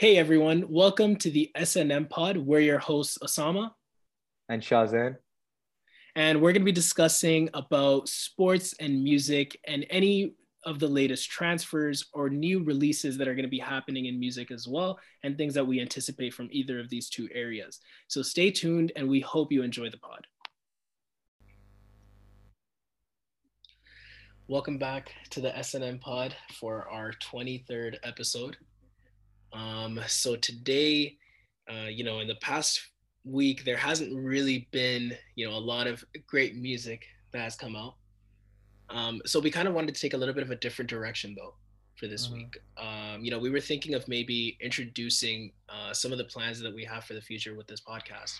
Hey everyone, welcome to the SNM Pod. We're your hosts, Osama. And Shazan. And we're going to be discussing about sports and music and any of the latest transfers or new releases that are going to be happening in music as well, and things that we anticipate from either of these two areas. So stay tuned and we hope you enjoy the pod. Welcome back to the SNM Pod for our 23rd episode. Um, so today, uh, you know, in the past week, there hasn't really been, you know, a lot of great music that has come out. Um, so we kind of wanted to take a little bit of a different direction though for this mm-hmm. week. Um, you know, we were thinking of maybe introducing uh, some of the plans that we have for the future with this podcast.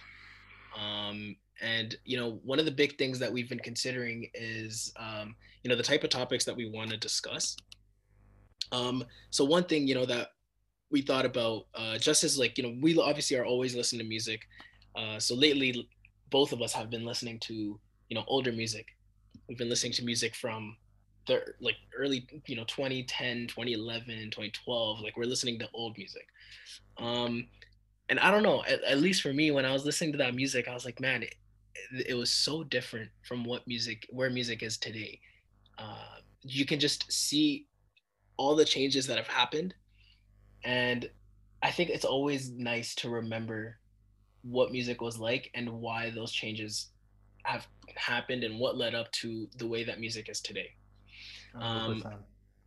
Um, and you know, one of the big things that we've been considering is, um, you know, the type of topics that we want to discuss. Um, so one thing, you know, that we thought about uh, just as like you know we obviously are always listening to music uh, so lately both of us have been listening to you know older music. We've been listening to music from the like early you know 2010 2011 2012 like we're listening to old music. Um and i don't know at, at least for me when i was listening to that music i was like man it, it was so different from what music where music is today. Uh, you can just see all the changes that have happened and I think it's always nice to remember what music was like and why those changes have happened and what led up to the way that music is today. Um,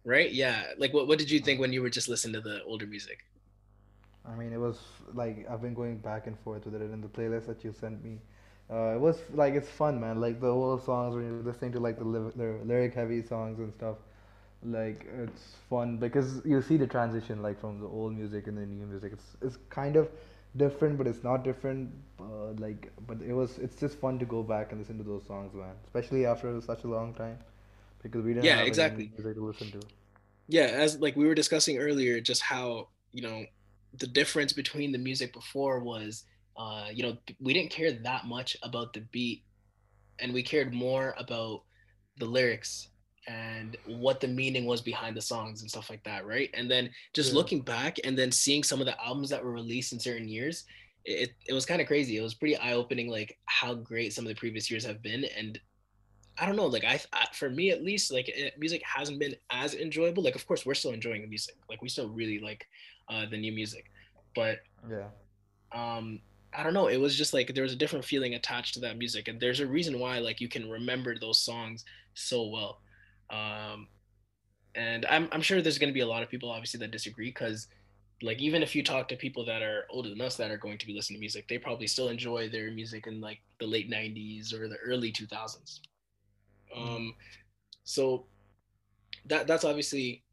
right? Yeah. Like, what, what did you think when you were just listening to the older music? I mean, it was like I've been going back and forth with it in the playlist that you sent me. Uh, it was like it's fun, man. Like the old songs when you're listening to like the, lyric heavy songs and stuff like it's fun because you see the transition like from the old music and the new music. It's it's kind of different but it's not different uh, like but it was it's just fun to go back and listen to those songs man. Especially after such a long time because we didn't yeah exactly. music to listen to. Yeah as like we were discussing earlier just how you know the difference between the music before was uh you know we didn't care that much about the beat and we cared more about the lyrics and what the meaning was behind the songs and stuff like that, right? And then just yeah. looking back and then seeing some of the albums that were released in certain years, it, it was kind of crazy. It was pretty eye opening, like how great some of the previous years have been. And I don't know, like I, I for me at least, like it, music hasn't been as enjoyable. Like, of course, we're still enjoying the music. Like, we still really like uh, the new music, but yeah, um, I don't know. It was just like there was a different feeling attached to that music, and there's a reason why like you can remember those songs so well. Um, and I'm, I'm sure there's going to be a lot of people obviously that disagree because like even if you talk to people that are older than us that are going to be listening to music they probably still enjoy their music in like the late 90s or the early 2000s um, so that that's obviously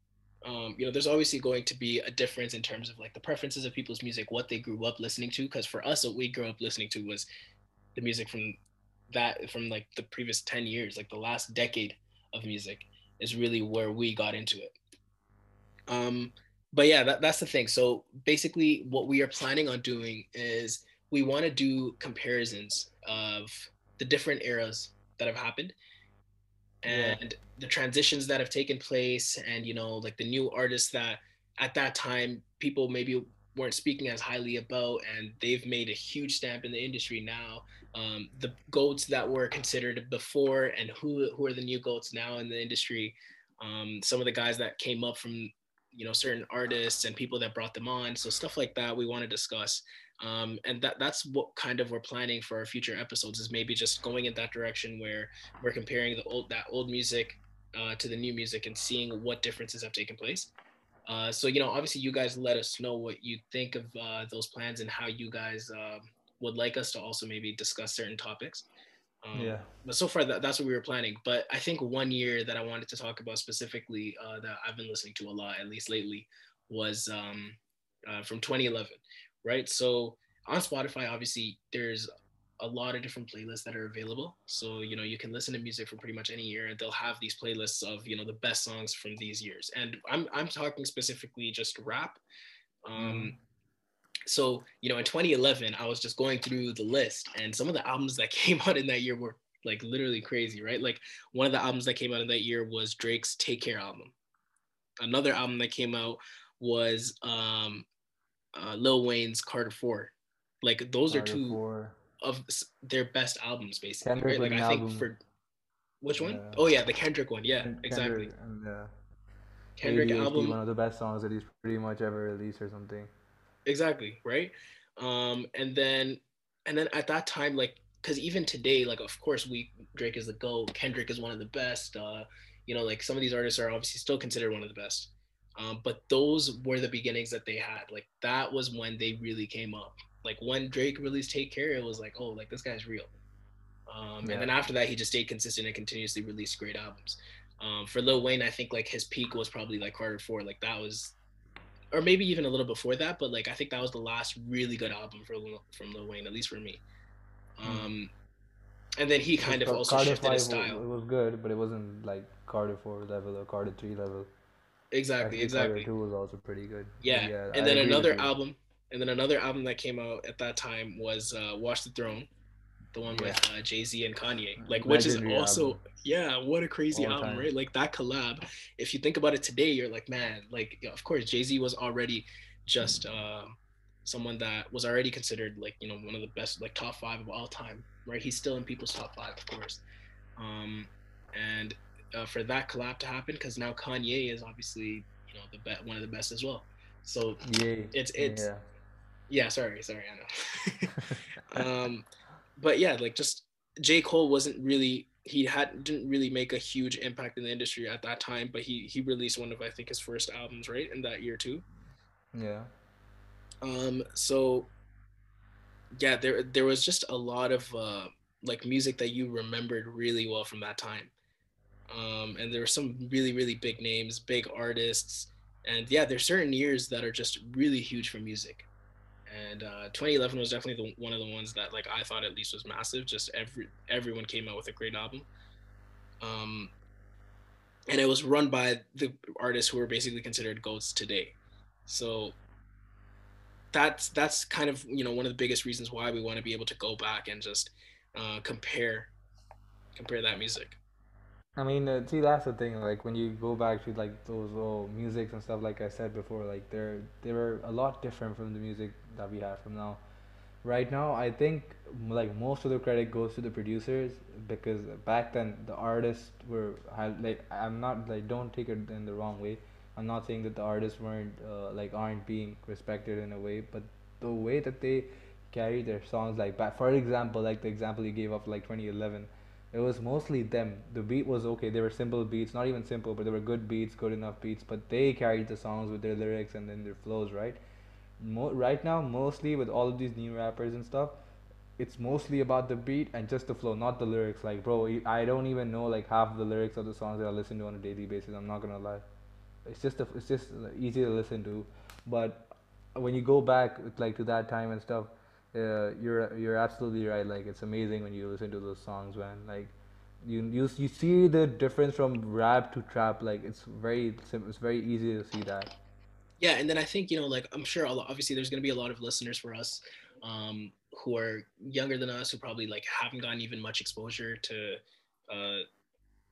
um, you know there's obviously going to be a difference in terms of like the preferences of people's music what they grew up listening to because for us what we grew up listening to was the music from that from like the previous 10 years like the last decade of music is really where we got into it. Um, but yeah, that, that's the thing. So basically, what we are planning on doing is we want to do comparisons of the different eras that have happened and yeah. the transitions that have taken place and you know like the new artists that at that time people maybe weren't speaking as highly about and they've made a huge stamp in the industry now um, the goats that were considered before and who who are the new goats now in the industry. Um, some of the guys that came up from you know certain artists and people that brought them on. So stuff like that we want to discuss. Um, and that that's what kind of we're planning for our future episodes is maybe just going in that direction where we're comparing the old that old music uh, to the new music and seeing what differences have taken place. Uh, so you know, obviously, you guys let us know what you think of uh, those plans and how you guys uh, would like us to also maybe discuss certain topics. Um, yeah. But so far, that, that's what we were planning. But I think one year that I wanted to talk about specifically uh, that I've been listening to a lot, at least lately, was um, uh, from 2011, right? So on Spotify, obviously, there's a lot of different playlists that are available. So, you know, you can listen to music from pretty much any year and they'll have these playlists of, you know, the best songs from these years. And I'm, I'm talking specifically just rap. Um, mm so you know in 2011 i was just going through the list and some of the albums that came out in that year were like literally crazy right like one of the albums that came out in that year was drake's take care album another album that came out was um uh, Lil Wayne's Carter Four. Like those are two Four, of their best albums, basically, Kendrick right? Like I think album. for which one? Yeah, Oh yeah, the Kendrick one. Yeah, Ken- exactly. Kendrick and uh, Kendrick ADHD, album one of the best songs that he's pretty much ever released or something. exactly right um and then and then at that time like because even today like of course we drake is the goat kendrick is one of the best uh you know like some of these artists are obviously still considered one of the best um but those were the beginnings that they had like that was when they really came up like when drake released take care it was like oh like this guy's real um and then after that he just stayed consistent and continuously released great albums um for lil wayne i think like his peak was probably like carter 4 like that was or maybe even a little before that, but like I think that was the last really good album for Lil, from Lil Wayne, at least for me. mm. Um, and then he kind of also Carter shifted his style. it was good, but it wasn't like Carter Four level or Carter Three level. Exactly, Actually, Carter. Two was also pretty good. Yeah, yeah, and I then another album, and then another album that came out at that time was uh, Watch the Throne, the one with uh, Jay Z and Kanye. Like, which is also album, yeah, what a crazy all album, time. right? Like that collab. If you think about it today, you're like, man, like of course Jay Z was already just uh, someone that was already considered like you know one of the best, like top five of all time, right? He's still in people's top five, of course. Um, and uh, for that collab to happen, because now Kanye is obviously you know the be- one of the best as well. So yeah, it's it's yeah. Yeah, sorry, sorry, I know. um, but yeah, like just J. Cole wasn't really he had didn't really make a huge impact in the industry at that time, but he he released one of I think his first albums right in that year too. yeah, Um, so yeah, there there was just a lot of uh, like music that you remembered really well from that time. Um, and there were some really really big names, big artists, and yeah, there's certain years that are just really huge for music. And uh, 2011 was definitely the, one of the ones that like I thought at least was massive. Just every everyone came out with a great album. Um, and it was run by the artists who are basically considered goats today. So that's that's kind of you know one of the biggest reasons why we want to be able to go back and just uh, compare compare that music. I mean, uh, see, that's the thing. Like when you go back to like those old musics and stuff, like I said before, like they're they were a lot different from the music that we have from now. Right now, I think like most of the credit goes to the producers because back then the artists were like I'm not like don't take it in the wrong way. I'm not saying that the artists weren't uh, like aren't being respected in a way, but the way that they carry their songs like back for example like the example you gave of like 2011 it was mostly them. The beat was okay. They were simple beats not even simple but they were good beats good enough beats but they carried the songs with their lyrics and then their flows right? Mo- right now mostly with all of these new rappers and stuff it's mostly about the beat and just the flow not the lyrics. Like bro i don't even know like half of the lyrics of the songs that i listen to on a daily basis i'm not gonna lie. It's just a, it's just uh, easy to listen to. But when you go back like to that time and stuff you're you're absolutely right like it's amazing when you listen to those songs man like you you, you see the difference from rap to trap like it's very it's very easy to see that Yeah, and then I think you know like I'm sure obviously there's to be a lot of listeners for us um, who are younger than us who probably like haven't gotten even much exposure to uh,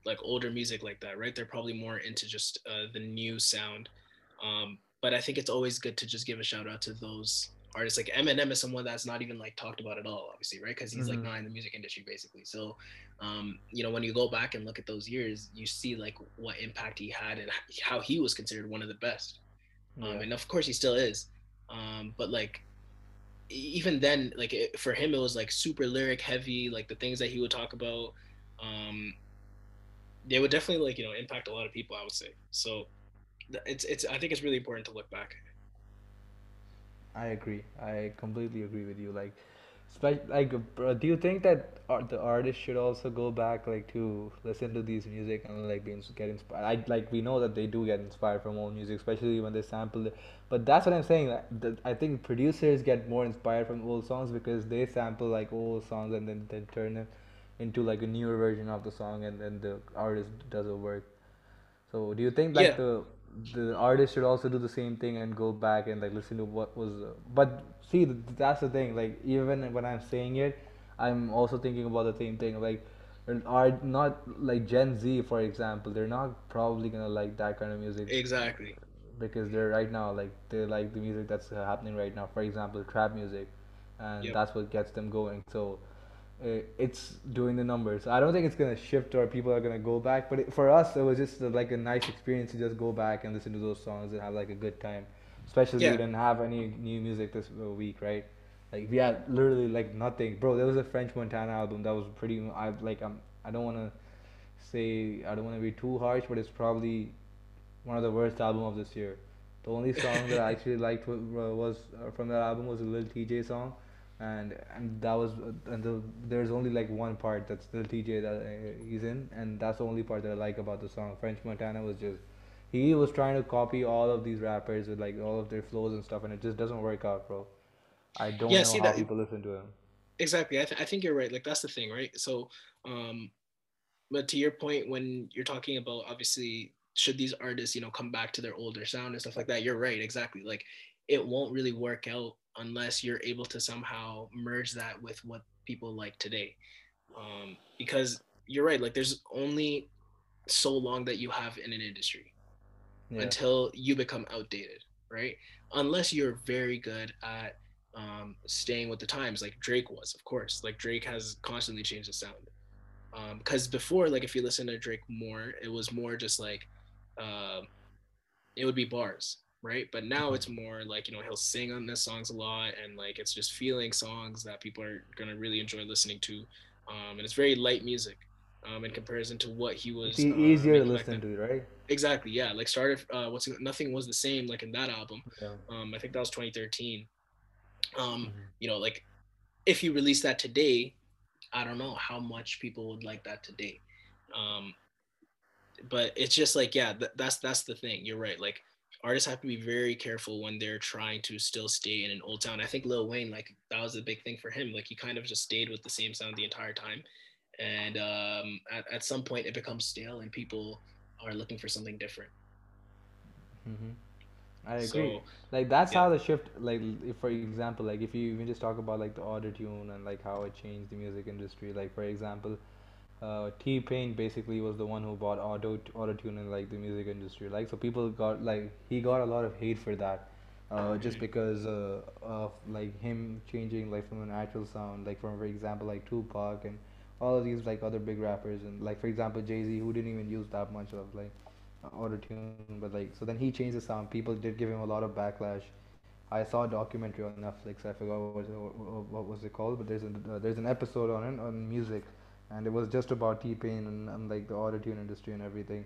like older music like that, right? They're probably more into just uh, the new sound. Um, but I think it's always good to just give a shout out to those artists. Like Eminem is someone that's not even like talked about at all, obviously, right? Because he's like mm-hmm. not in the music industry basically. So, um, you know, when you go back and look at those years, you see like what impact he had and how he was considered one of the best. Um, and of course he still is. Um, but like even then, like it, for him, it was like super lyric heavy. Like the things that he would talk about. Um, they would definitely like you know impact a lot of people i would say so it's it's i think it's really important to look back I agree. I completely agree with you. Like, spe- like, uh, do you think that ar- the artist should also go back, like, to listen to these music and like be ins- get inspired? I like we know that they do get inspired from old music, especially when they sample it. But that's what I'm saying. That, that I think producers get more inspired from old songs because they sample like old songs and then then turn it into like a newer version of the song, and then the artist does the work. So do you think like yeah the the artist should also do the same thing and go back and like listen to what was uh, but see that's the thing like even when I'm saying it I'm also thinking about the same thing like are not like Gen Z for example they're not probably gonna like that kind of music exactly because they're right now like they like the music that's happening right now. For example, trap music, and Yep. that's what gets them going. So it's doing the numbers. I don't think it's gonna shift or people are gonna go back. But it, for us, it was just uh, like a nice experience to just go back and listen to those songs and have like a good time. Especially we didn't have any new music this uh, week, right? Like we had literally like nothing, bro. There was a French Montana album that was pretty. I like I'm. I don't wanna say I don't wanna be too harsh, but it's probably one of the worst album of this year. The only song that I actually liked wa- wa- was uh, from that album was a Lil TJ song, and and that was and the, there's only like one part that's the TJ that uh, he's in, and that's the only part that I like about the song. French Montana was just he was trying to copy all of these rappers with like all of their flows and stuff, and it just doesn't work out, bro. I don't Yeah. know See how that people listen to him. exactly. I, th- I think you're right. Like that's the thing, right? So, um, but to your point, when you're talking about obviously should these artists, you know, come back to their older sound and stuff like that, you're right. Exactly. Like it won't really work out unless you're able to somehow merge that with what people like today. Um, because you're right. Like there's only so long that you have in an industry Yeah. until you become outdated, right? Unless you're very good at um, staying with the times, like Drake was, of course. Like Drake has constantly changed the sound. Because before, like if you listen to Drake more, it was more just like uh, it would be bars, right? But now it's more like you know he'll sing on his songs a lot, and like it's just feeling songs that people are gonna really enjoy listening to, um, and it's very light music. Um, in comparison to what he It's was e- uh, easier to listen to, right? Exactly, yeah. Like started uh what's nothing was the same like in that album. Yeah. Um I think that was 2013. Um hmm you know like if you release that today, I don't know how much people would like that today. Um but it's just like yeah, th- that's that's the thing. You're right. Like artists have to be very careful when they're trying to still stay in an old sound. I think Lil Wayne like that was a big thing for him. Like he kind of just stayed with the same sound the entire time. And um at, at some point it becomes stale and people are looking for something different. hmm I agree. So Like that's yeah. how the shift. Like if, for example, like if you even just talk about like the auto tune and like how it changed the music industry. Like for example, uh, T Pain basically was the one who bought auto auto tune in like the music industry. Like so people got like he got a lot of hate for that, uh, just because uh, of like him changing like from a natural sound. Like from for example like Tupac and all of these like other big rappers and like for example Jay Z who didn't even use that much of like auto tune, but like so then he changed the sound. People did give him a lot of backlash. I saw a documentary on Netflix. I forgot what was it, what was it called, but there's an uh, there's an episode on it on music, and it was just about T Pain and, and like the auto tune industry and everything.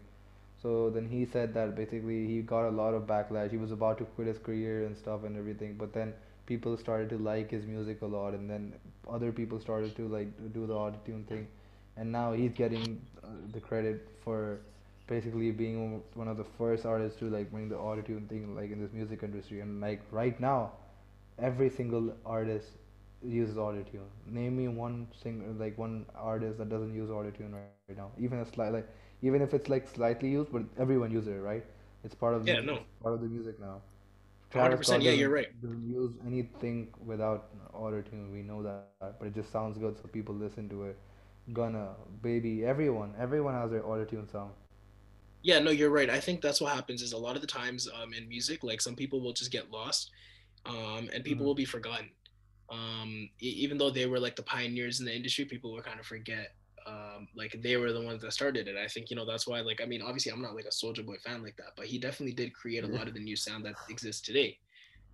So then he said that basically he got a lot of backlash. He was about to quit his career and stuff and everything, but then people started to like his music a lot, and then other people started to like do the auto tune thing, and now he's getting uh, the credit for basically being one of the first artists to like bring the auto tune thing like in this music industry. And like right now, every single artist uses auto tune. Name me one sing like one artist that doesn't use auto tune right now. Even a slight like even if it's like slightly used, but everyone uses it, right? It's part of the Yeah, no, it's part of the music now. 100%. Yeah, you're right. doesn't use anything without auto tune. We know that, but it just sounds good, so people listen to it. Gunna, Baby, everyone, everyone has their auto tune song. Yeah, no, you're right. I think that's what happens is a lot of the times um, in music, like some people will just get lost um, and people hmm will be forgotten. Um, even though they were like the pioneers in the industry, people will kind of forget um, like they were the ones that started it. I think, you know, that's why, like, I mean, obviously I'm not like a Soulja Boy fan like that, but he definitely did create a lot of the new sound that exists today.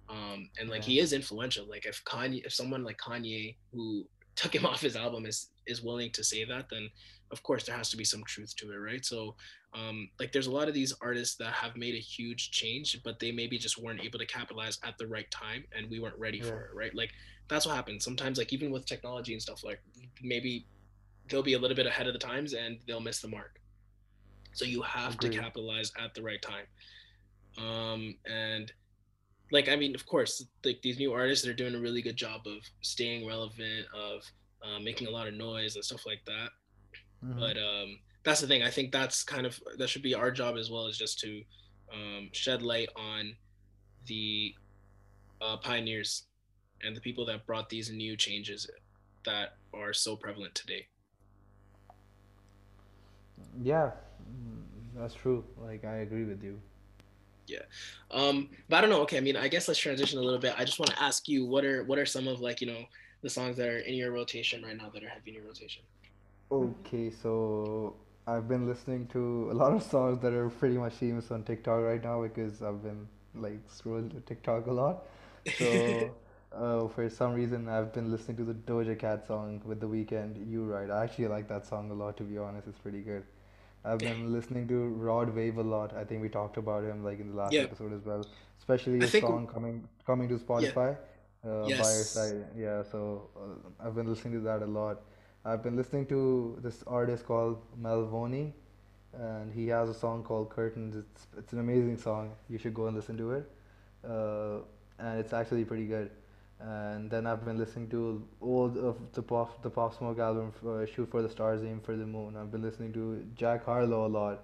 um, and like he is influential. Like if Kanye, if someone like Kanye who took him off his album is is willing to say that, then of course there has to be some truth to it, right? So um, like there's a lot of these artists that have made a huge change, but they maybe just weren't able to capitalize at the right time, and we weren't ready yeah. for it, right? Like that's what happens sometimes. Like even with technology and stuff, like maybe they'll be a little bit ahead of the times and they'll miss the mark. So you have to capitalize at the right time. Um, and like I mean, of course, like these new artists, they're doing a really good job of staying relevant, of uh, making a lot of noise and stuff like that. hmm But um, that's the thing. I think that's kind of that should be our job as well, is just to um, shed light on the uh, pioneers and the people that brought these new changes that are so prevalent today. Yeah, mm, that's true. Like I agree with you. Yeah. Um, but I don't know. Okay, I mean, I guess let's transition a little bit. I just want to ask you, what are what are some of like you know the songs that are in your rotation right now that are heavy in your rotation? Okay, so I've been listening to a lot of songs that are pretty much famous on TikTok right now because I've been like scrolling to TikTok a lot. So, uh, for some reason, I've been listening to the Doja Cat song with The Weeknd You right. I actually like that song a lot, to be honest. It's pretty good. I've been listening to Rod Wave a lot. I think we talked about him like in the last yeah, episode as well, especially his song coming coming to yeah. Spotify, uh, by your side. Yeah, so uh, I've been listening to that a lot. I've been listening to this artist called Malvoni, and he has a song called Curtains. It's it's an amazing song. You should go and listen to it. Uh, and it's actually pretty good. And then I've been listening to all of the pop the Pop Smoke album, uh, Shoot for the Stars, Aim for the Moon. I've been listening to Jack Harlow a lot.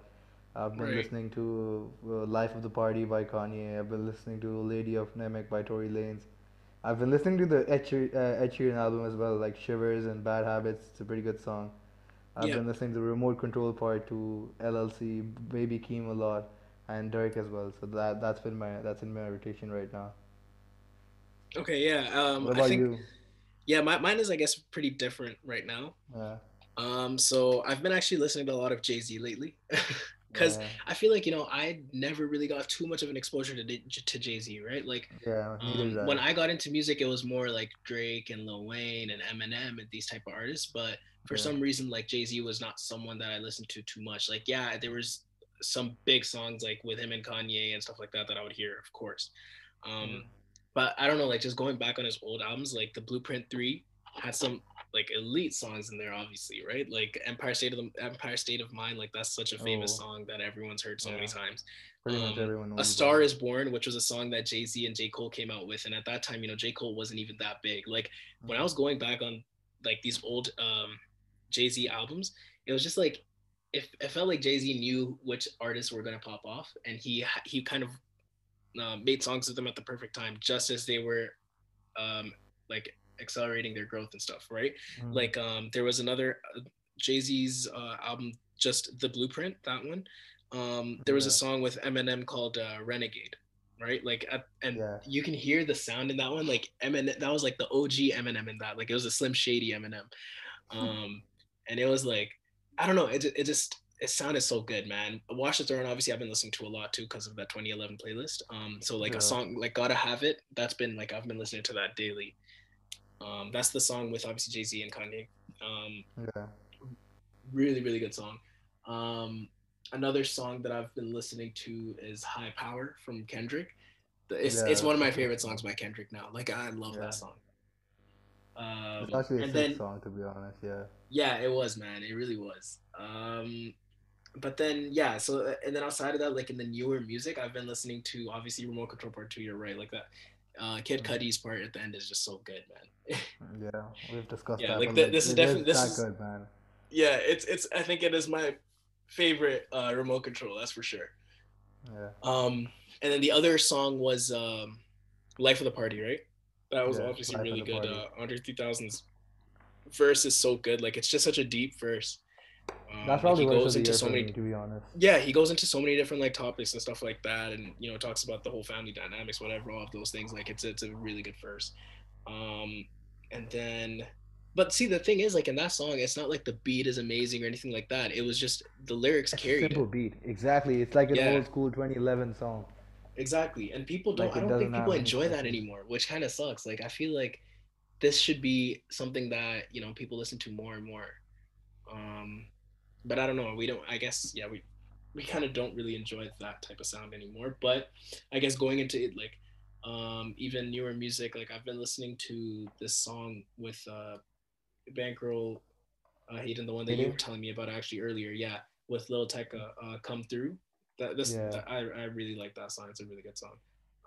I've been Right. listening to uh, Life of the Party by Kanye. I've been listening to Lady of Namek by Tory Lanez. I've been listening to the Ed, Sheer- uh, Ed Sheeran album as well, like Shivers and Bad Habits. It's a pretty good song. I've Yeah. been listening to Remote Control Part 2, LLC, Baby Keem a lot, and Durk as well. So that that's been my that's in my rotation right now. Okay. Yeah. Um, What I about think you? yeah, my, mine is I guess pretty different right now. Yeah, Um, so I've been actually listening to a lot of Jay Z lately, because yeah, I feel like you know I never really got too much of an exposure to to Jay Z, right? Like, yeah. Um, when I got into music, it was more like Drake and Lil Wayne and Eminem and these type of artists. But for Yeah, some reason, like Jay Z was not someone that I listened to too much. Like, yeah, there was some big songs like with him and Kanye and stuff like that that I would hear, of course. Um, but I don't know, like just going back on his old albums, like the Blueprint Three had some like elite songs in there, obviously, right? Like Empire State of the Empire State of Mind, like that's such a famous Oh, song that everyone's heard so many times. Pretty much Um, everyone A Star is Born, which was a song that Jay Z and J. Cole came out with. And at that time, you know, J. Cole wasn't even that big. Like when I was going back on like these old um Jay Z albums, it was just like if it felt like Jay Z knew which artists were gonna pop off, and he he kind of uh, made songs with them at the perfect time, just as they were um, like accelerating their growth and stuff, right? Mhm. Like um, there was another uh, Jay Z's uh, album, just the Blueprint, that one. Um, there was a song with Eminem called uh, Renegade, right? Like, at, and yeah. you can hear the sound in that one. Like Eminem, that was like the OG Eminem in that. Like it was a Slim Shady Eminem. Um, and it was like, I don't know, it, it just it sounded so good, man. Watch the Throne, obviously, I've been listening to a lot too because of that 2011 playlist. Um, so like a song like Gotta Have It, that's been like I've been listening to that daily. Um, that's the song with obviously Jay Z and Kanye. Um, yeah, really, really good song. Um, another song that I've been listening to is HiiiPoWeR from Kendrick. It's yeah. it's one of my such a good favorite songs by Kendrick now. Like I love that Yeah, song. it's Um, actually a and sick then song to be honest. Yeah, yeah, it was man, it really was. Um, but then yeah, so uh, and then outside of that, like in the newer music, I've been listening to obviously Remote Control Part Two. You're right, like that. Uh, Kid Mhm. Cudi's part at the end is just so good, man. yeah. We've discussed yeah, that, like but th- like this is definitely this is good, man. yeah, it's it's I think it is my favorite uh, remote control. That's for sure. Yeah, Um, and then the other song was um, "Life of the Party," right? That was yeah. obviously really good. party. Uh, Andre 3000's verse is so good. Like it's just such a deep verse. That's Um, like probably he goes into so many me, to be honest. yeah he goes into so many different like topics and stuff like that and you know talks about the whole family dynamics whatever all of those things like it's it's a really good verse um and then but see the thing is like in that song it's not like the beat is amazing or anything like that it was just the lyrics It's a carried simple it beat. Exactly. It's like an yeah old school 2011 song. exactly and people don't Like i don't think people enjoy that anymore which kind of sucks like i feel like this should be something that you know people listen to more and more um but i don't know we don't i guess yeah we we kind of don't really enjoy that type of sound anymore but i guess going into it like um even newer music like i've been listening to this song with uh bankrol uh hayden the one that you were telling me about actually earlier yeah with lil Tecca, uh come through that this Yeah. that, I, I really like that song it's a really good song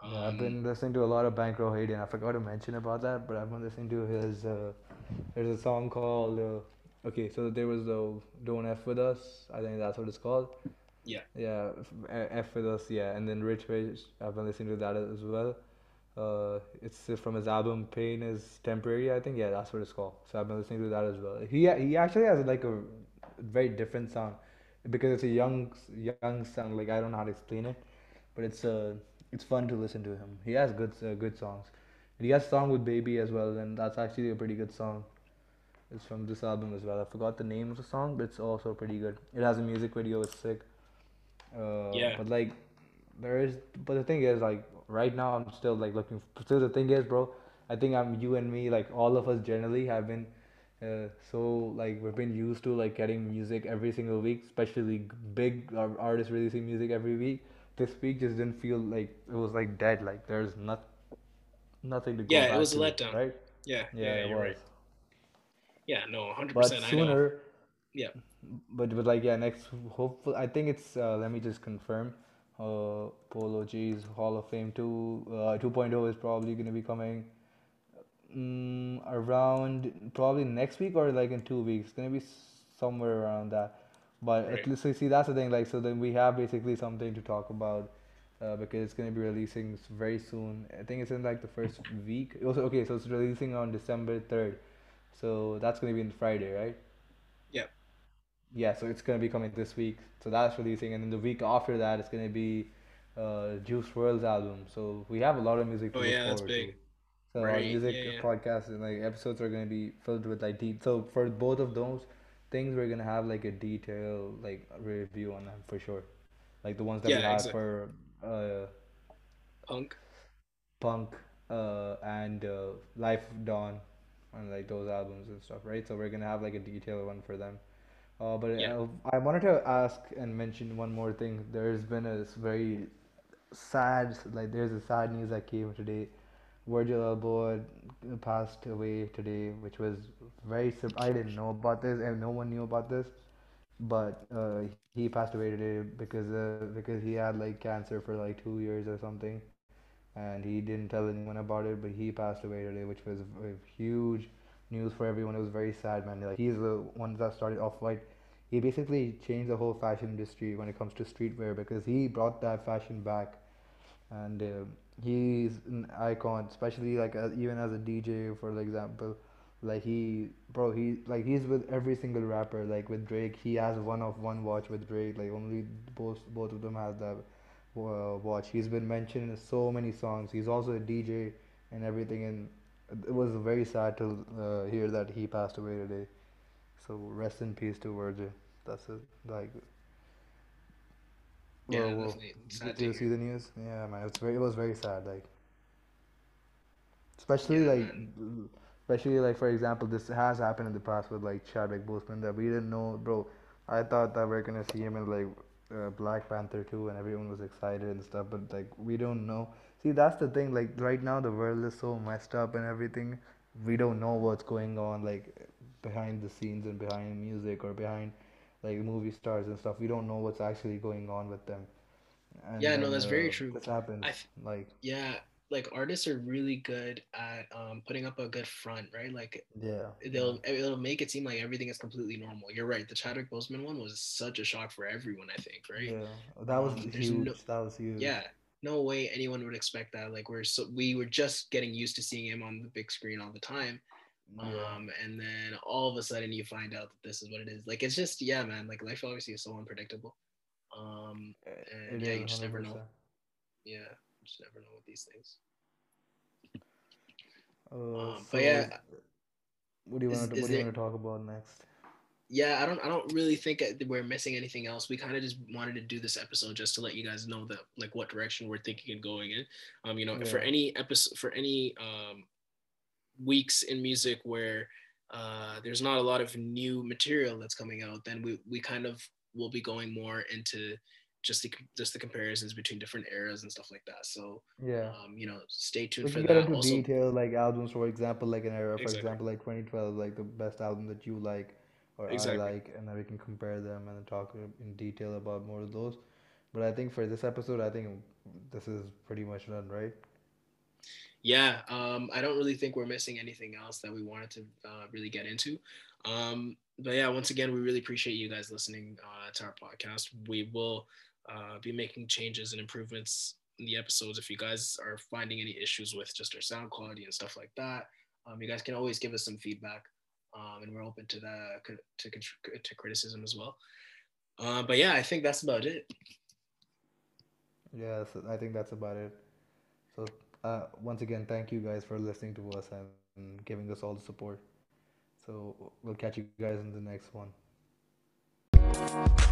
Yeah, I've um been listening to a lot of Bankrol Hayden. I forgot to mention about that, but I've been listening to his. Uh, there's a song called. Uh, okay, so there was the "Don't F with Us." I think that's what it's called. yeah Yeah, F F with Us. Yeah, and then Rich Rich. I've been listening to that as well. Uh, it's from his album "Pain Is Temporary." I think. Yeah, that's what it's called. So I've been listening to that as well. He he actually has like a very different sound because it's a young young sound. Like I don't know how to explain it but it's uh it's fun to listen to him. He has good uh, good songs. And he has a song with Baby as well, and that's actually a pretty good song. It's from this album as well. I forgot the name of the song, but it's also pretty good. It has a music video. It's sick. Uh, Yeah. but like there is, but the thing is, like right now, I'm still like looking. Still, the thing is, bro, I think I'm you and me, like all of us generally have been, uh, so like we've been used to like getting music every single week, especially big artists releasing music every week. This week just didn't feel like it was like dead. Like there's not nothing to go Yeah, it back was a to, letdown. right? Yeah, Yeah, yeah, it you're was. right. Yeah, no, 100%. I know. sooner, Yeah. but but like yeah, next hopeful. I think it's. Uh, let me just confirm. Uh, Polo G's Hall of Fame two uh, 2.0 is probably gonna be coming mm, around probably next week or like in two weeks. It's gonna be somewhere around that. But at least so see that's the thing. Like so then we have basically something to talk about. Uh, because it's gonna be releasing very soon. I think it's in like the first week. Also, okay, so it's releasing on December third, so that's gonna be on Friday, right? Yeah. Yeah, so it's gonna be coming this week. So that's releasing, and then the week after that, it's gonna be uh, Juice WRLD's album. So we have a lot of music to Oh yeah, that's forward to. big. So our Right. music Yeah, yeah. podcasts and like episodes are gonna be filled with like deep. So for both of those things, we're gonna have like a detailed like review on them for sure. Like the ones that we Yeah, had exactly. for uh, Punk. Punk uh, and uh, Life of Dawn and like those albums and stuff, right? So we're gonna have like a detailed one for them. Uh, but Yeah. uh, I wanted to ask and mention one more thing. There's been a very sad, like there's a sad news that came today. Virgil Abloh passed away today, which was very. I didn't know about this, and no one knew about this. But uh, he passed away today because uh, because he had like cancer for like two years or something, and he didn't tell anyone about it. But he passed away today, which was a huge news for everyone. It was very sad, man. Like he's the one that started off white. He basically changed the whole fashion industry when it comes to streetwear because he brought that fashion back, and uh, he's an icon, especially like as, even as a DJ, for example. Like he, bro, he like he's with every single rapper. Like with Drake, he has one of one watch with Drake. Like only both both of them have that uh, watch. He's been mentioned in so many songs. He's also a DJ and everything. And it was very sad to uh, hear that he passed away today. So rest in peace to Virgil. That's it. Like, Yeah, whoa. definitely. Did you see the news? Yeah, man. It's very. It was very sad. Like, especially Yeah, like, man. especially like for example, this has happened in the past with like Chadwick Boseman that we didn't know, bro. I thought that we're gonna see him in like uh, Black Panther 2 and everyone was excited and stuff, but like we don't know. See, that's the thing. Like right now, the world is so messed up and everything. We don't know what's going on like behind the scenes and behind music or behind like movie stars and stuff. We don't know what's actually going on with them. And Yeah, no, that's very uh, true. this happens. I th- Like, yeah, like artists are really good at um putting up a good front, right? Like yeah, they'll it'll make it seem like everything is completely normal. You're right. The Chadwick Boseman one was such a shock for everyone, I think, right? yeah. That was Um, there's no huge. That was huge. yeah, no way anyone would expect that. Like we're so we were just getting used to seeing him on the big screen all the time. Yeah. Um, and then all of a sudden you find out that this is what it is. Like it's just yeah, man. Like life obviously is so unpredictable. Um, and It yeah, you just never know. Yeah, just never know with these things. Uh, Um, but yeah, what do you is want to what do you there? want to talk about next? Yeah, I don't. I don't really think we're missing anything else. We kind of just wanted to do this episode just to let you guys know that like what direction we're thinking and going in. Um, you know, for any episode, for any um weeks in music where uh there's not a lot of new material that's coming out, then we we kind of will be going more into just the just the comparisons between different eras and stuff like that. So, Yeah. um, you know, stay tuned for get that. into Also, detail like albums, for example, like an era, for exactly, example, like 2012, like the best album that you like or I like, and then we can compare them and talk in detail about more of those. But I think for this episode, I think this is pretty much done, right? Yeah, um, I don't really think we're missing anything else that we wanted to uh, really get into. Um, but yeah, once again, we really appreciate you guys listening uh, to our podcast. We will uh, be making changes and improvements in the episodes. If you guys are finding any issues with just our sound quality and stuff like that, um, you guys can always give us some feedback, um, and we're open to that to to criticism as well. Uh, but yeah, I think that's about it. Yes, I think that's about it. So, uh, once again, thank you guys for listening to us and giving us all the support. So, we'll catch you guys in the next one.